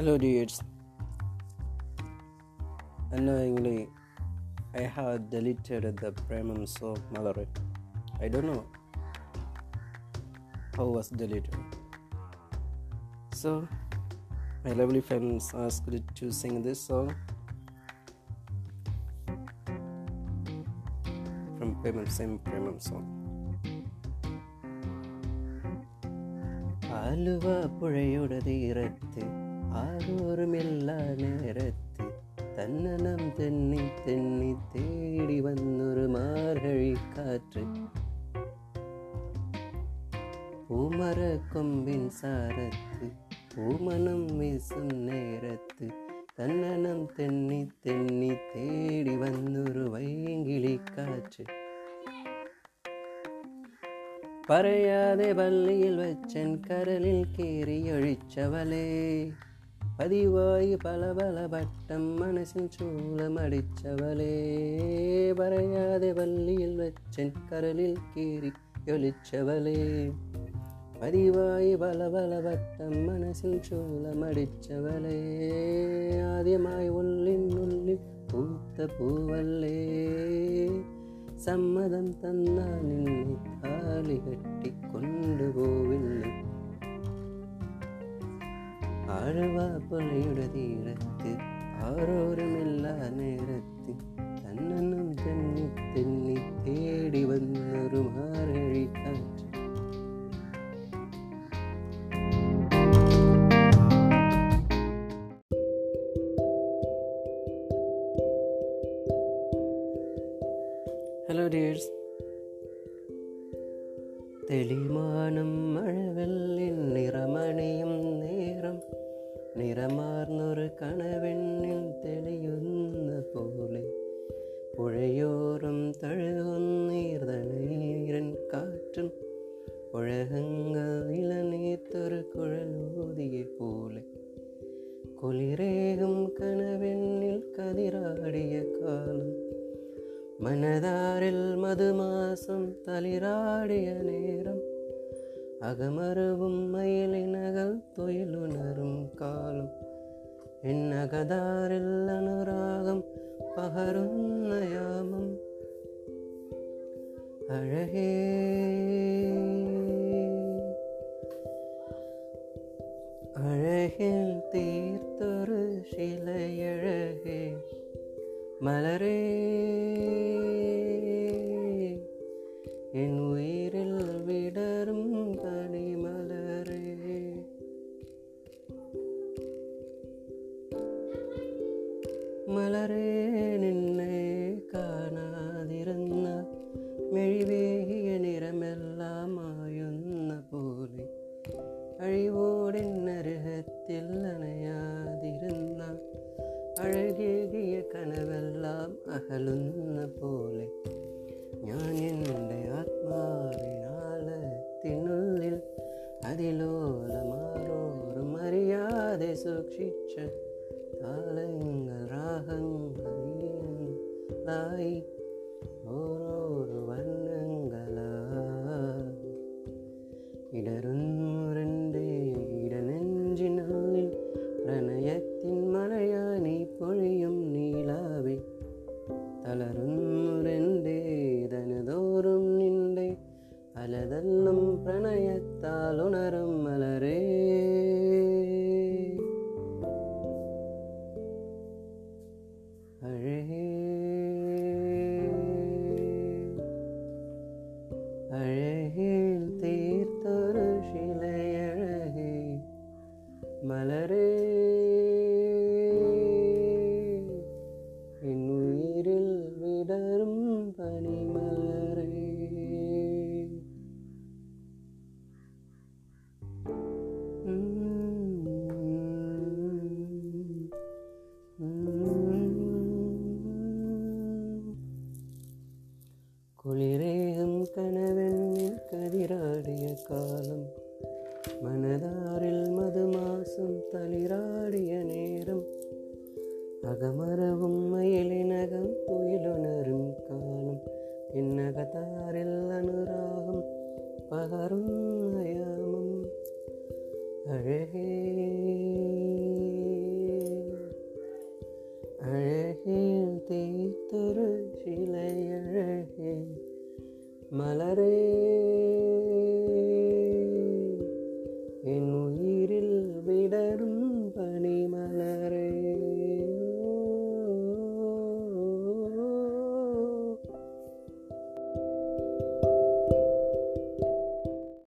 Hello, dudes. Annoyingly, I have deleted the premium so Mallory. I don't know how was deleted. So, my lovely friends asked to sing this song from premium same premium song. Aluva പുഴയുടെ തീരത്ത് ஆதோறும் எல்லா நேரத்து தன்னலம் தென்னி தென்னி தேடி வந்தொரு மார்கழி காற்று. பூமர கொம்பின் சாரத்து பூமனம் வீசும் நேரத்து தன்னனம் தென்னி தென்னி தேடி வந்தொரு வைங்கிளி காற்று. பறையாதே பள்ளியில் வச்சன் கரலில் கேறி ஒழிச்சவளே. பதிவாய் பல பல பட்டம் மனசில் சூளம் அடிச்சவளே வரையாத வள்ளியில் வச்சன் கரலில் கீறி ஒழிச்சவளே பதிவாய் பல பல பட்டம் மனசில் சூளம் அடிச்சவளே ஆதியமாய் உள்ளின் உள்ளில் பூத்த பூவல்லே. சம்மதம் தந்தான் என்னை கட்டி கொண்டு போவில்லை. കെട്ടിക്കൊണ്ടുപോവില്ല പുഴയുടെ തീരത്ത് ആരോരുമില്ല നേരത്ത്. തന്നനം തെന്നി തെന്നി തേടി വന്നൊരു മാരഴിക്കാറ്റ് ഹലോ ഡിയേഴ്സ് തെളിമാനം മഴവെള്ളിൻ നിറമണിയും നിറമാർന്നൊരു കണവെണ്ണിൽ തെളിയുന്ന പോലെ പുഴയോറും തഴുകുന്നീർതണീരൻ കാറ്റും പുഴകങ്ങൾ ഇളനീത്തൊരു കുഴലൂതിയെ പോലെ കുളിരേകും കണവെണ്ണിൽ കതിരാടിയ കാലം. മനതാരിൽ മധുമാസം തളിരാടിയ നേരം അകമറുവും മയിലിനകൾ തൊയിലുണരും കാലം എന്നകതാരിൽ അനുരാഗം പകരുന്ന യാമം അഴകേ അഴകിൽ തീർത്തൊരു ശിലയഴകേ மலரே മലരേ നിന്നെ കാണാതിരുന്ന മെഴിവേകിയ നിറമെല്ലാമായുന്ന പോലെ അഴിവോടിനരുഹത്തിൽ അണയാതിരുന്ന അഴകേകിയ കനവെല്ലാം അകലുന്ന പോലെ ഞാൻ എന്റെ ആത്മാവിനാലത്തിനുള്ളിൽ അതിലോലമാറോറും അറിയാതെ സൂക്ഷിച്ച Bye. நேரம் தளிராடிய நேரம். அகமரவும் மயிலினகம் குயிலுணரும் காலம். என்னகத்தாரில் அனுராகம் பகரும் அயமம் அழகே. அழகே தேய்த்தொரு சிலை அழகே மலரே.